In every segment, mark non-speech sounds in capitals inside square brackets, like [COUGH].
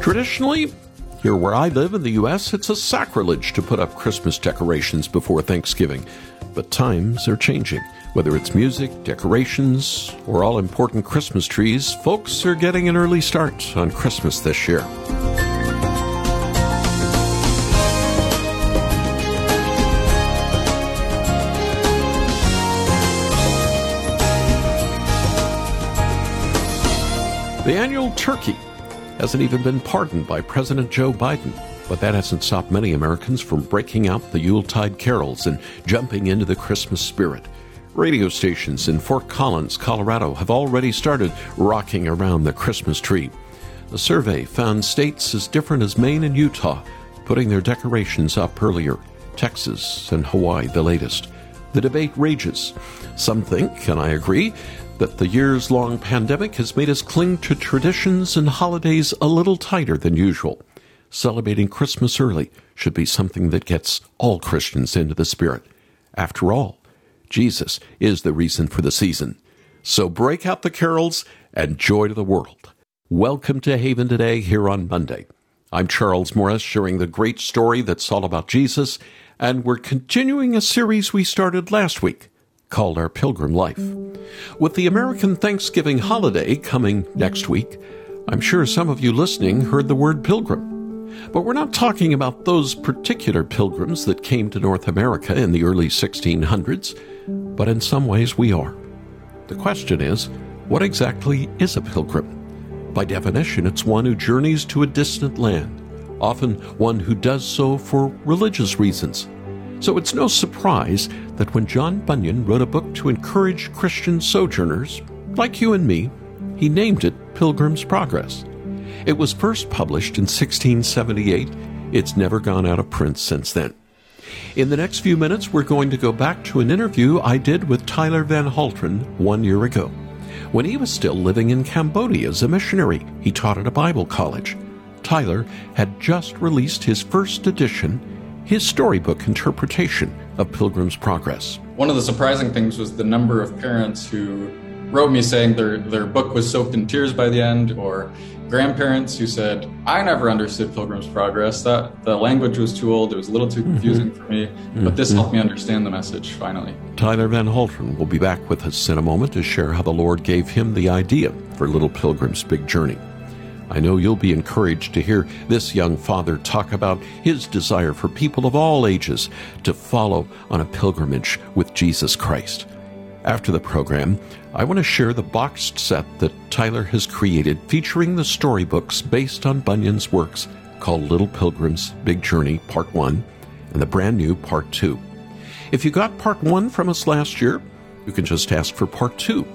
Traditionally, here where I live in the U.S., it's a sacrilege to put up Christmas decorations before Thanksgiving. But times are changing. Whether it's music, decorations, or all important Christmas trees, folks are getting an early start on Christmas this year. The annual turkey hasn't even been pardoned by President Joe Biden, but that hasn't stopped many Americans from breaking out the Yuletide carols and jumping into the Christmas spirit. Radio stations in Fort Collins, Colorado have already started rocking around the Christmas tree. A survey found states as different as Maine and Utah putting their decorations up earlier, Texas and Hawaii the latest. The debate rages. Some think, and I agree, that the years long pandemic has made us cling to traditions and holidays a little tighter than usual. Celebrating Christmas early should be something that gets all Christians into the spirit. After all, Jesus is the reason for the season. So break out the carols and joy to the world. Welcome to Haven today here on Monday. I'm Charles Morris, sharing the great story that's all about Jesus, and we're continuing a series we started last week called Our Pilgrim Life. With the American Thanksgiving holiday coming next week, I'm sure some of you listening heard the word pilgrim. But we're not talking about those particular pilgrims that came to North America in the early 1600s, but in some ways we are. The question is, what exactly is a pilgrim? By definition, it's one who journeys to a distant land, often one who does so for religious reasons so it's no surprise that when John Bunyan wrote a book to encourage Christian sojourners, like you and me, he named it Pilgrim's Progress. It was first published in 1678. It's never gone out of print since then. In the next few minutes, we're going to go back to an interview I did with Tyler Van Halteren one year ago. When he was still living in Cambodia as a missionary, he taught at a Bible college. Tyler had just released his first edition his storybook interpretation of Pilgrim's Progress. One of the surprising things was the number of parents who wrote me saying their, their book was soaked in tears by the end, or grandparents who said, I never understood Pilgrim's Progress. That the language was too old, it was a little too confusing mm-hmm. for me, but this mm-hmm. helped me understand the message finally. Tyler Van Halteren will be back with us in a moment to share how the Lord gave him the idea for Little Pilgrim's Big Journey. I know you'll be encouraged to hear this young father talk about his desire for people of all ages to follow on a pilgrimage with Jesus Christ. After the program, I want to share the boxed set that Tyler has created featuring the storybooks based on Bunyan's works called Little Pilgrim's Big Journey Part 1 and the brand new Part 2. If you got Part 1 from us last year, you can just ask for Part 2.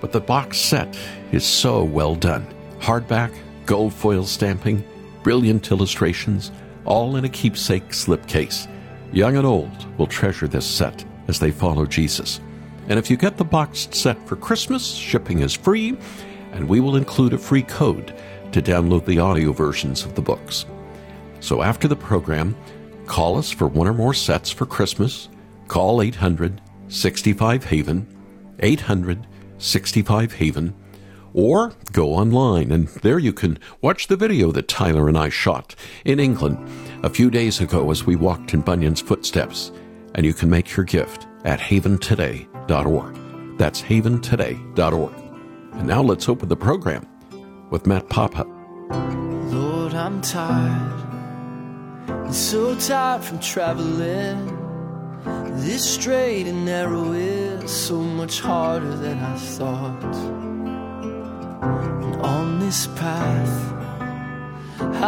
But the box set is so well done. Hardback, gold foil stamping, brilliant illustrations, all in a keepsake slipcase. Young and old will treasure this set as they follow Jesus. And if you get the boxed set for Christmas, shipping is free, and we will include a free code to download the audio versions of the books. So after the program, call us for one or more sets for Christmas. Call 800 65 Haven, 800 65 Haven or go online, and there you can watch the video that Tyler and I shot in England a few days ago as we walked in Bunyan's footsteps. And you can make your gift at haventoday.org. That's haventoday.org. And now let's open the program with Matt Papa. Lord, I'm tired. I'm so tired from traveling. This straight and narrow is so much harder than I thought this path.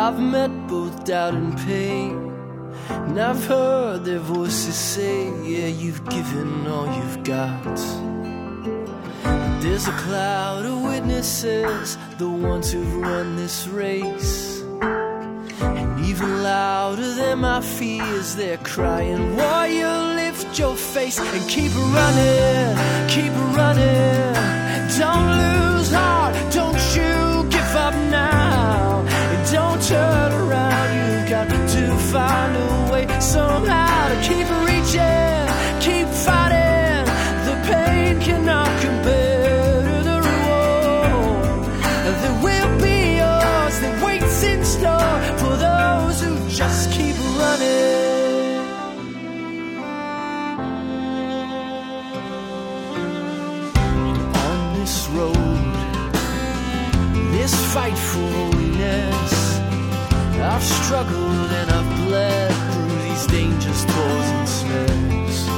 I've met both doubt and pain. And I've heard their voices say, Yeah, you've given all you've got. there's a cloud of witnesses, the ones who've run this race. And even louder than my fears, they're crying, Warrior, lift your face and keep running, keep running. Don't lose heart, turn around. You've got to find a way somehow to keep reaching, keep fighting. The pain cannot compare to the reward that will be yours. That waits in store for those who just keep running. On this road, this fight for holiness I've struggled and I've bled through these dangers, toils, and snares.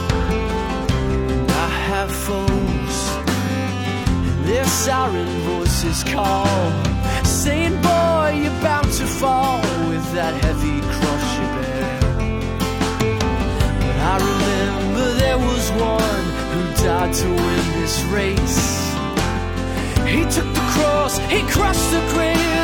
And I have foes, their siren voices call, saying, Boy, you're bound to fall with that heavy cross you bear. But I remember there was one who died to win this race. He took the cross, he crushed the grave.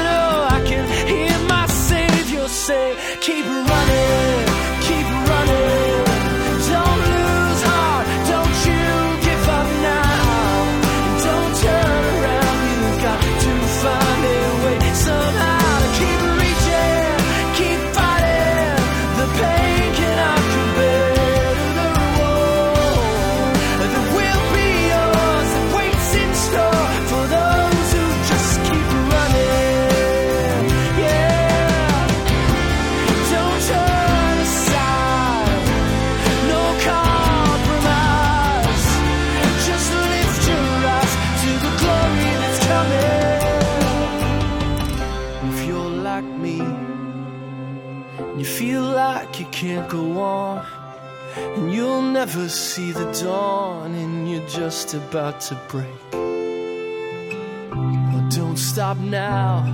About to break. Well, don't stop now.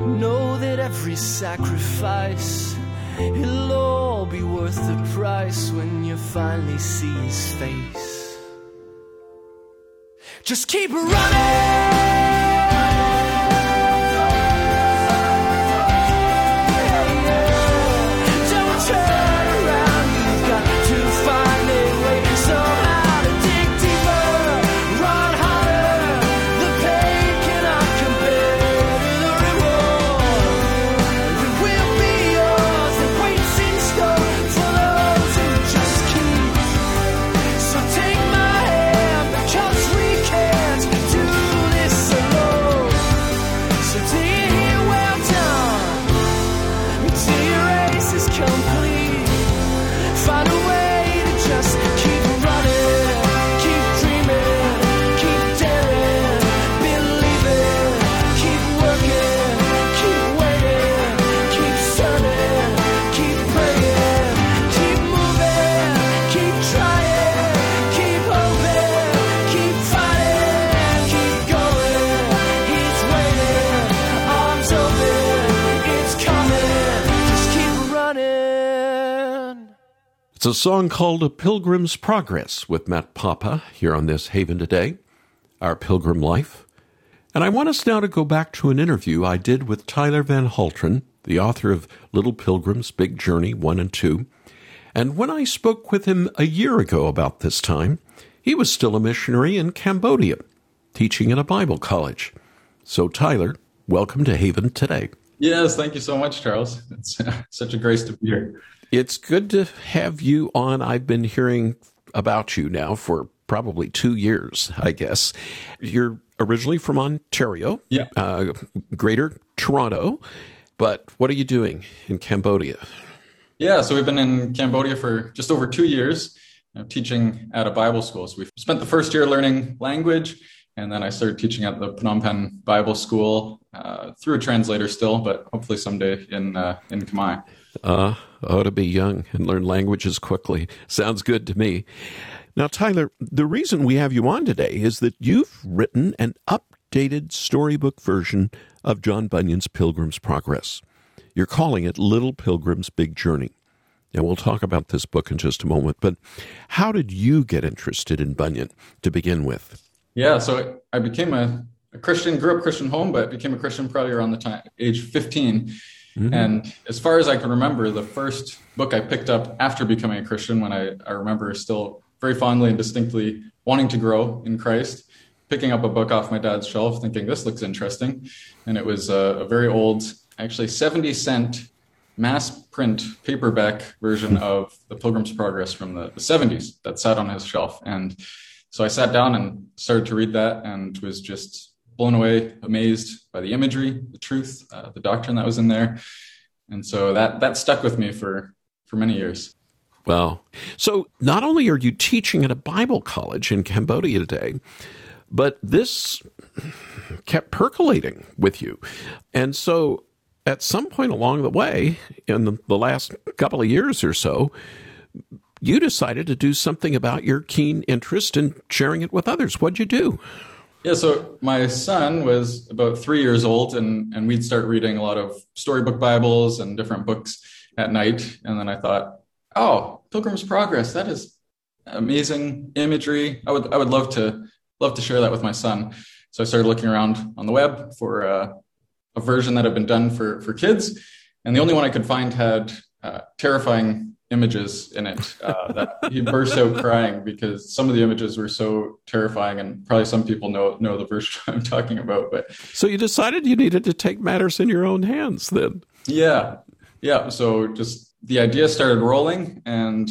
Know that every sacrifice, it'll all be worth the price when you finally see his face. Just keep running. A song called A Pilgrim's Progress with Matt Papa here on this Haven today, Our Pilgrim Life. And I want us now to go back to an interview I did with Tyler Van Halteren, the author of Little Pilgrim's Big Journey 1 and 2. And when I spoke with him a year ago about this time, he was still a missionary in Cambodia, teaching at a Bible college. So, Tyler, welcome to Haven today. Yes, thank you so much, Charles. It's [LAUGHS] such a grace to be here. It's good to have you on. I've been hearing about you now for probably two years, I guess. You're originally from Ontario, Yeah. uh, Greater Toronto, but what are you doing in Cambodia? Yeah, so we've been in Cambodia for just over two years, uh, teaching at a Bible school. So we've spent the first year learning language, and then I started teaching at the Phnom Penh Bible School uh, through a translator still, but hopefully someday in uh, in Khmer. Uh, oh, to be young and learn languages quickly. Sounds good to me. Now, Tyler, the reason we have you on today is that you've written an updated storybook version of John Bunyan's Pilgrim's Progress. You're calling it Little Pilgrim's Big Journey. And we'll talk about this book in just a moment. But how did you get interested in Bunyan to begin with? Yeah, so I became a, a Christian, grew up Christian home, but became a Christian probably around the time age 15. Mm-hmm. And as far as I can remember, the first book I picked up after becoming a Christian, when I, I remember still very fondly and distinctly wanting to grow in Christ, picking up a book off my dad's shelf, thinking this looks interesting. And it was a, a very old, actually 70 cent mass print paperback version of The Pilgrim's Progress from the, the 70s that sat on his shelf. And so I sat down and started to read that and was just blown away, amazed by the imagery, the truth, uh, the doctrine that was in there. And so that that stuck with me for for many years. Well, so not only are you teaching at a Bible college in Cambodia today, But this kept percolating with you. And so at some point along the way, in the, the last couple of years or so, you decided to do something about your keen interest in sharing it with others. What'd you do? Yeah, so my son was about three years old, and, and we'd start reading a lot of storybook Bibles and different books at night. And then I thought, oh, Pilgrim's Progress, that is amazing imagery. I would I would love to love to share that with my son. So I started looking around on the web for uh, a version that had been done for for kids, and the only one I could find had uh, terrifying images in it uh, that he burst out crying because some of the images were so terrifying and probably some people know know the version [LAUGHS] I'm talking about but so you decided you needed to take matters in your own hands then? Yeah. Yeah. So just the idea started rolling and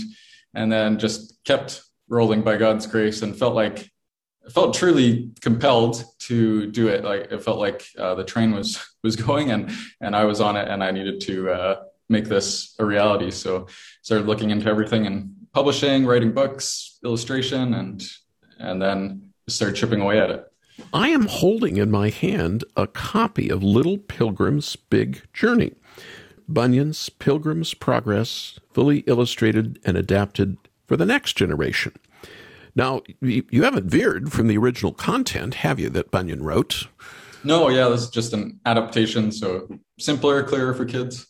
and then just kept rolling by God's grace and felt like I felt truly compelled to do it. Like it felt like uh, the train was was [LAUGHS] going and and I was on it and I needed to uh, make this a reality. So started looking into everything and publishing, writing books, illustration, and and then started chipping away at it. I am holding in my hand a copy of Little Pilgrim's Big Journey. Bunyan's Pilgrim's Progress, fully illustrated and adapted for the next generation. Now, you haven't veered from the original content, have you, that Bunyan wrote? No, yeah, this is just an adaptation, so simpler, clearer for kids.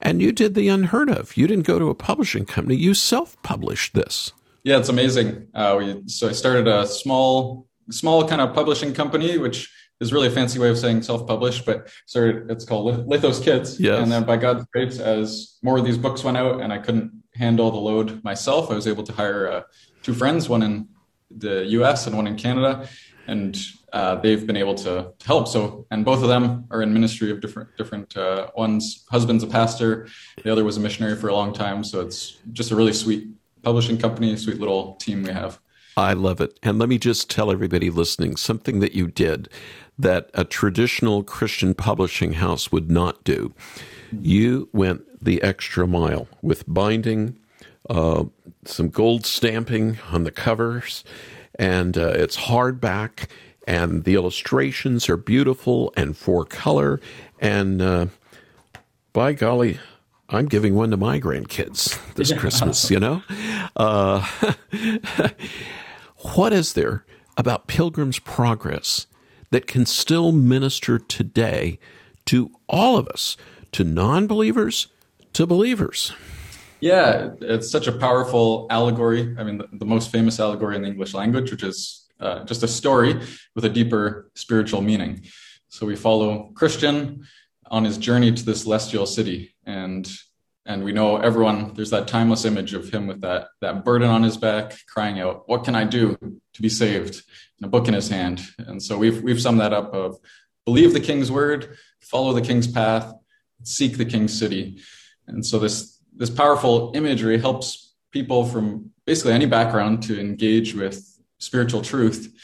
And you did the unheard of. You didn't go to a publishing company, you self published this. Yeah, it's amazing. Uh, we, so I started a small, small kind of publishing company, which is really a fancy way of saying self-published, but started, it's called Lithos Kids. Yes. And then by God's grace, as more of these books went out and I couldn't handle the load myself, I was able to hire uh, two friends, one in the US and one in Canada. And uh, they've been able to, help. So, and both of them are in ministry of different, different, uh, one's husband's a pastor. The other was a missionary for a long time. So it's just a really sweet publishing company, sweet little team we have. I love it. And let me just tell everybody listening something that you did that a traditional Christian publishing house would not do. You went the extra mile with binding, uh, some gold stamping on the covers, and uh, it's hardback, and the illustrations are beautiful and four color. And uh, by golly, I'm giving one to my grandkids [LAUGHS] this. Christmas, you know? Uh, [LAUGHS] what is there about Pilgrim's Progress that can still minister today to all of us, to non believers, to believers. Yeah, it's such a powerful allegory. I mean, the, the most famous allegory in the English language, which is uh, just a story with a deeper spiritual meaning. So we follow Christian on his journey to this celestial city, and and we know everyone. There's that timeless image of him with that that burden on his back, crying out, "What can I do to be saved?" and a book in his hand. And so we've we've summed that up of believe the king's word, follow the king's path, seek the king's city. And so this this powerful imagery helps people from basically any background to engage with spiritual truth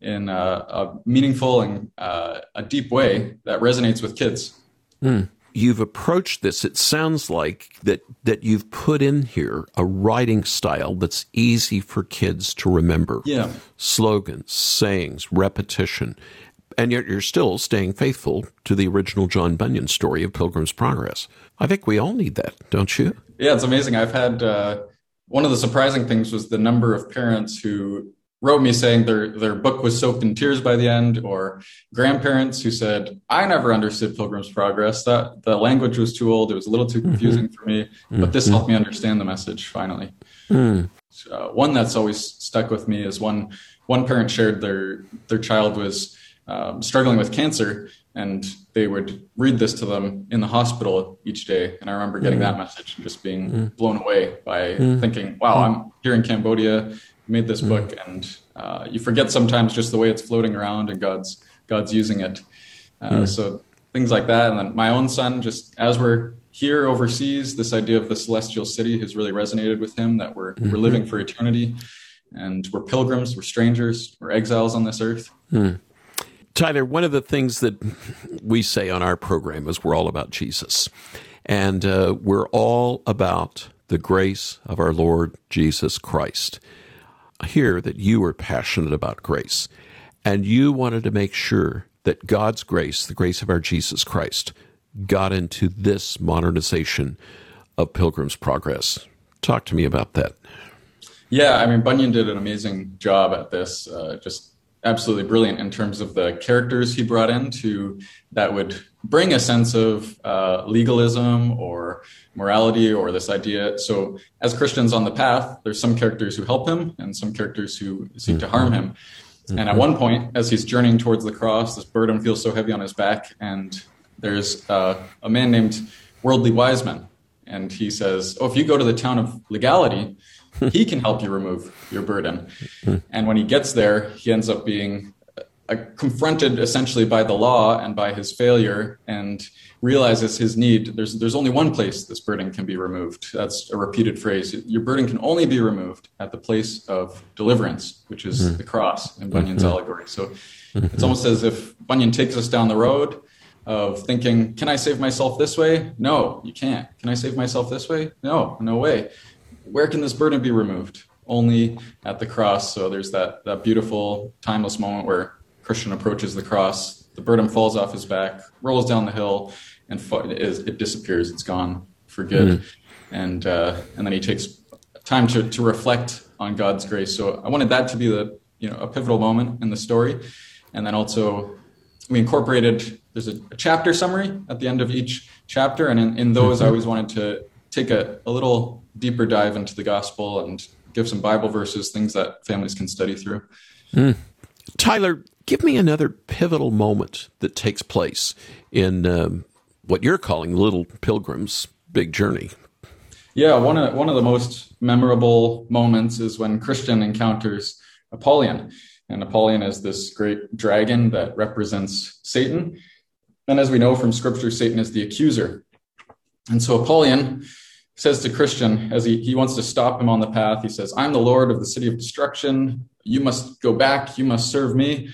in a, a meaningful and uh, a deep way that resonates with kids. Mm you've approached this, it sounds like that, that you've put in here a writing style that's easy for kids to remember. Yeah. Slogans, sayings, repetition. And yet you're still staying faithful to the original John Bunyan story of Pilgrim's Progress. I think we all need that, don't you? Yeah, it's amazing. I've had uh, one of the surprising things was the number of parents who wrote me saying their their book was soaked in tears by the end, or grandparents who said, "I never understood Pilgrim's Progress. That the language was too old. It was a little too mm-hmm. confusing mm-hmm. for me, but this mm-hmm. helped me understand the message finally." Mm. Uh, one that's always stuck with me is one one parent shared their their child was um, struggling with cancer, and they would read this to them in the hospital each day. And I remember getting mm. that message and just being mm. blown away by mm. thinking, "Wow, I'm here in Cambodia." made this book, and uh, you forget sometimes just the way it's floating around and God's God's using it. Uh. So things like that, and then my own son, just as we're here overseas, this idea of the celestial city has really resonated with him. That we're mm-hmm. we're living for eternity, and we're pilgrims, we're strangers, we're exiles on this earth. Mm. Tyler, one of the things that we say on our program is we're all about Jesus. And uh, we're all about the grace of our Lord Jesus Christ I hear that you are passionate about grace. and you wanted to make sure that God's grace, the grace of our Jesus Christ, got into this modernization of Pilgrim's Progress. Talk to me about that. Yeah, I mean, Bunyan did an amazing job at this. Uh, just absolutely brilliant in terms of the characters he brought in to that would bring a sense of uh, legalism or morality or this idea. So, as Christians on the path, there's some characters who help him and some characters who seek to harm him. Mm-hmm. And at one point, as he's journeying towards the cross, this burden feels so heavy on his back, and there's uh, a man named Worldly Wiseman, and he says, "Oh, if you go to the town of legality." [LAUGHS] he can help you remove your burden. And when he gets there, he ends up being uh, confronted essentially by the law and by his failure and realizes his need. There's, there's only one place this burden can be removed. That's a repeated phrase. Your burden can only be removed at the place of deliverance, which is mm-hmm. the cross in Bunyan's mm-hmm. allegory. So mm-hmm. it's almost as if Bunyan takes us down the road of thinking, can I save myself this way? No, you can't. Can I save myself this way? No, no way where can this burden be removed? Only at the cross. So there's that, that beautiful, timeless moment where Christian approaches the cross, the burden falls off his back, rolls down the hill, and it disappears. It's gone for good. Mm. And, uh, and then he takes time to, to reflect on God's grace. So I wanted that to be the, you know, a pivotal moment in the story. And then also we incorporated, there's a, a chapter summary at the end of each chapter. And in, in those, I always wanted to take a, a little deeper dive into the gospel and give some Bible verses, things that families can study through. Mm. Tyler, give me another pivotal moment that takes place in um, what you're calling Little Pilgrim's Big Journey. Yeah, one of one of the most memorable moments is when Christian encounters Apollyon. And Apollyon is this great dragon that represents Satan. And as we know from scripture, Satan is the accuser. And so Apollyon says to Christian, as he, he wants to stop him on the path, he says, I'm the Lord of the city of destruction. You must go back. You must serve me.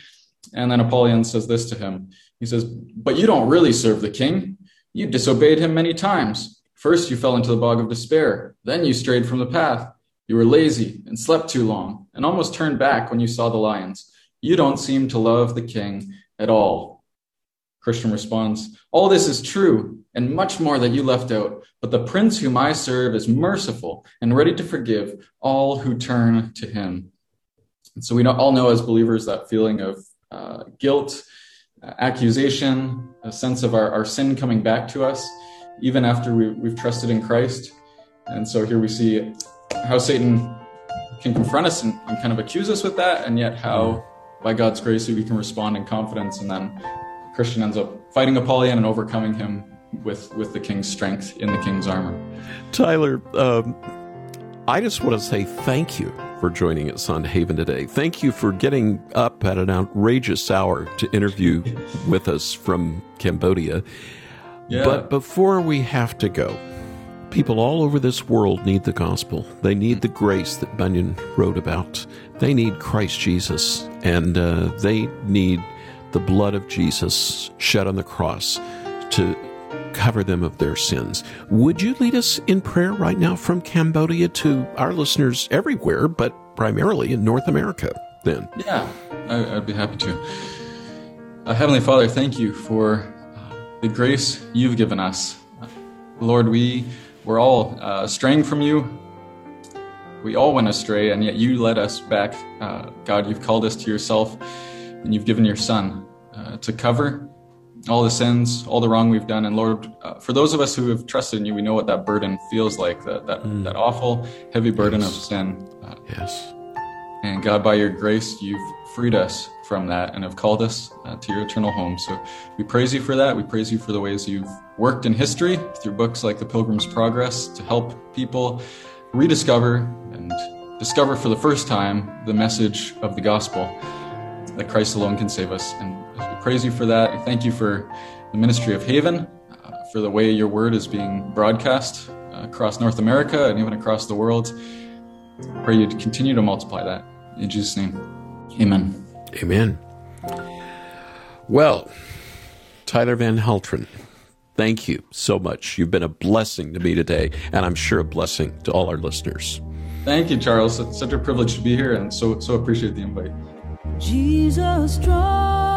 And then Apollyon says this to him. He says, But you don't really serve the king. You disobeyed him many times. First, you fell into the bog of despair. Then you strayed from the path. You were lazy and slept too long and almost turned back when you saw the lions. You don't seem to love the king at all. Christian responds, All this is true, and much more that you left out. But the prince whom I serve is merciful and ready to forgive all who turn to him. And so we all know as believers that feeling of uh, guilt, uh, accusation, a sense of our, our sin coming back to us, even after we, we've trusted in Christ. And so here we see how Satan can confront us and, and kind of accuse us with that, and yet how, by God's grace, we can respond in confidence and then Christian ends up fighting Apollyon and overcoming him with with the king's strength in the king's armor. Tyler, um, I just want to say thank you for joining us on Haven today. Thank you for getting up at an outrageous hour to interview [LAUGHS] with us from Cambodia. Yeah. But before we have to go, people all over this world need the gospel. They need the grace that Bunyan wrote about. They need Christ Jesus, and uh, they need the blood of Jesus shed on the cross to cover them of their sins. Would you lead us in prayer right now from Cambodia to our listeners everywhere, but primarily in North America then? Yeah, I'd be happy to. Uh, Heavenly Father, thank you for uh, the grace you've given us. Lord, we were all uh, straying from you. We all went astray, and yet you led us back. Uh, God, you've called us to yourself and you've given your Son uh, to cover all the sins, all the wrong we've done. And Lord, uh, for those of us who have trusted in you, we know what that burden feels like that that, mm. that awful, heavy burden yes. of sin. Uh, yes. And God, by your grace, you've freed us from that and have called us uh, to your eternal home. So we praise you for that. We praise you for the ways you've worked in history through books like The Pilgrim's Progress to help people rediscover and discover for the first time the message of the gospel that Christ alone can save us. And we praise you for that. We thank you for the ministry of Haven, uh, for the way your word is being broadcast uh, across North America and even across the world. Pray you'd continue to multiply that. In Jesus' name, amen. Amen. Well, Tyler Van Halteren, thank you so much. You've been a blessing to me today, and I'm sure a blessing to all our listeners. Thank you, Charles. It's such a privilege to be here, and so so appreciate the invite. Jesus, draw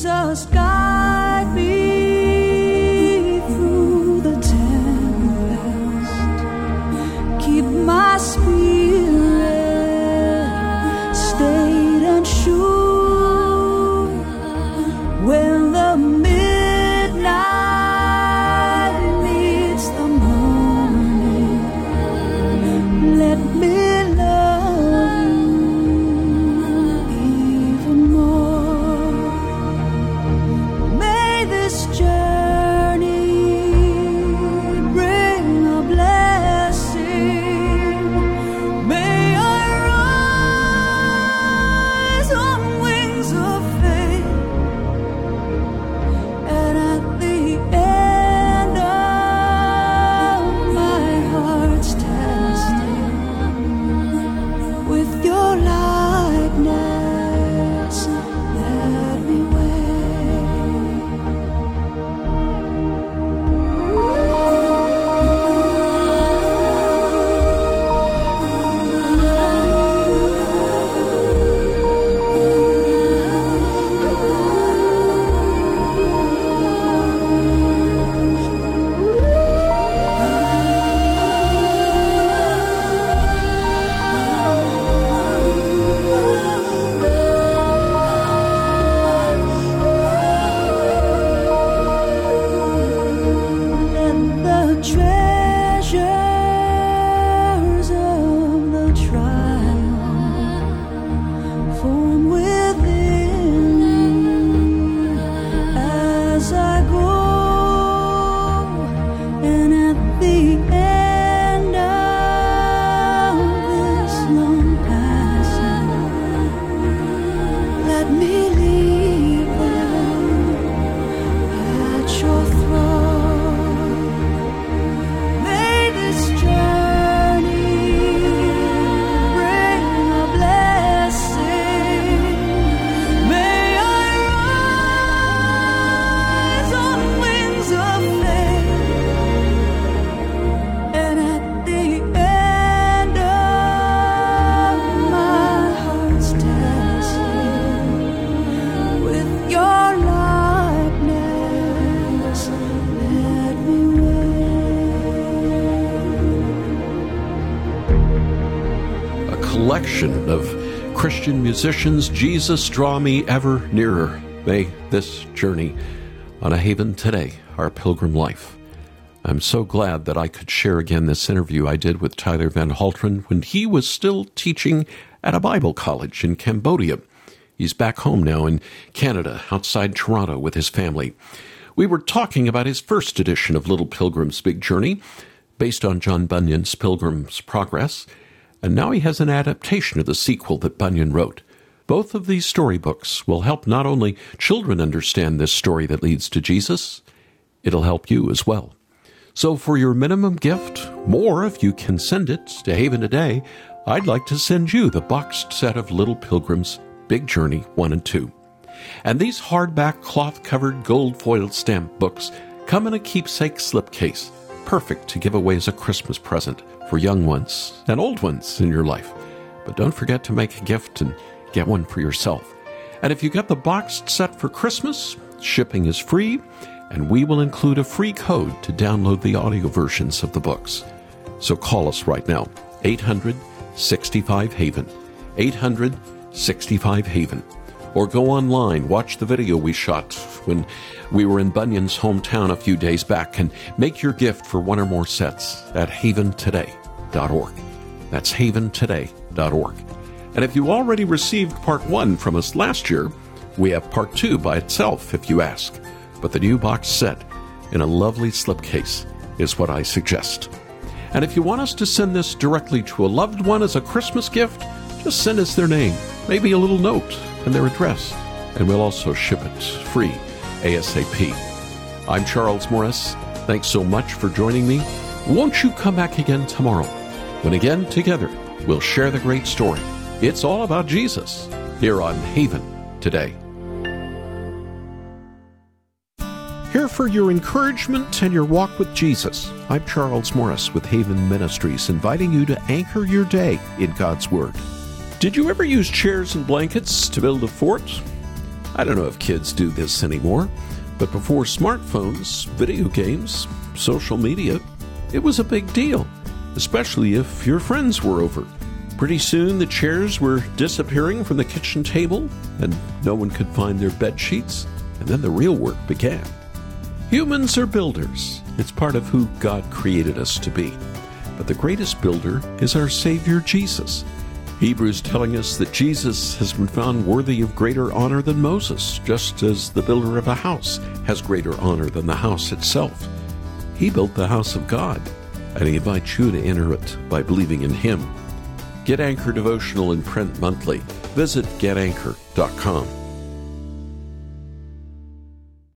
Jesus, guide of Christian musicians, Jesus Draw Me Ever Nearer. May this journey on a haven today, our pilgrim life. I'm so glad that I could share again this interview I did with Tyler Van Halteren when he was still teaching at a Bible college in Cambodia. He's back home now in Canada, outside Toronto, with his family. We were talking about his first edition of Little Pilgrim's Big Journey, based on John Bunyan's Pilgrim's Progress, and now he has an adaptation of the sequel that Bunyan wrote. Both of these storybooks will help not only children understand this story that leads to Jesus, it'll help you as well. So, for your minimum gift, more if you can send it to Haven today, I'd like to send you the boxed set of Little Pilgrim's Big Journey 1 and 2. And these hardback cloth covered gold foiled stamp books come in a keepsake slipcase, perfect to give away as a Christmas present for young ones and old ones in your life. But don't forget to make a gift and get one for yourself. And if you get the boxed set for Christmas, shipping is free, and we will include a free code to download the audio versions of the books. So call us right now, 800 65 Haven, 800 65 Haven. Or go online, watch the video we shot when we were in Bunyan's hometown a few days back, and make your gift for one or more sets at haventoday.org. That's haventoday.org. And if you already received part one from us last year, we have part two by itself if you ask. But the new box set in a lovely slipcase is what I suggest. And if you want us to send this directly to a loved one as a Christmas gift, just send us their name, maybe a little note, and their address, and we'll also ship it free ASAP. I'm Charles Morris. Thanks so much for joining me. Won't you come back again tomorrow when again together we'll share the great story? It's all about Jesus here on Haven today. Here for your encouragement and your walk with Jesus. I'm Charles Morris with Haven Ministries, inviting you to anchor your day in God's Word. Did you ever use chairs and blankets to build a fort? I don't know if kids do this anymore, but before smartphones, video games, social media, it was a big deal, especially if your friends were over. Pretty soon the chairs were disappearing from the kitchen table, and no one could find their bed sheets, and then the real work began. Humans are builders. It's part of who God created us to be. But the greatest builder is our Savior Jesus. Hebrews telling us that Jesus has been found worthy of greater honor than Moses, just as the builder of a house has greater honor than the house itself. He built the house of God, and he invites you to enter it by believing in him. Get Anchor Devotional in print monthly. Visit getanchor.com.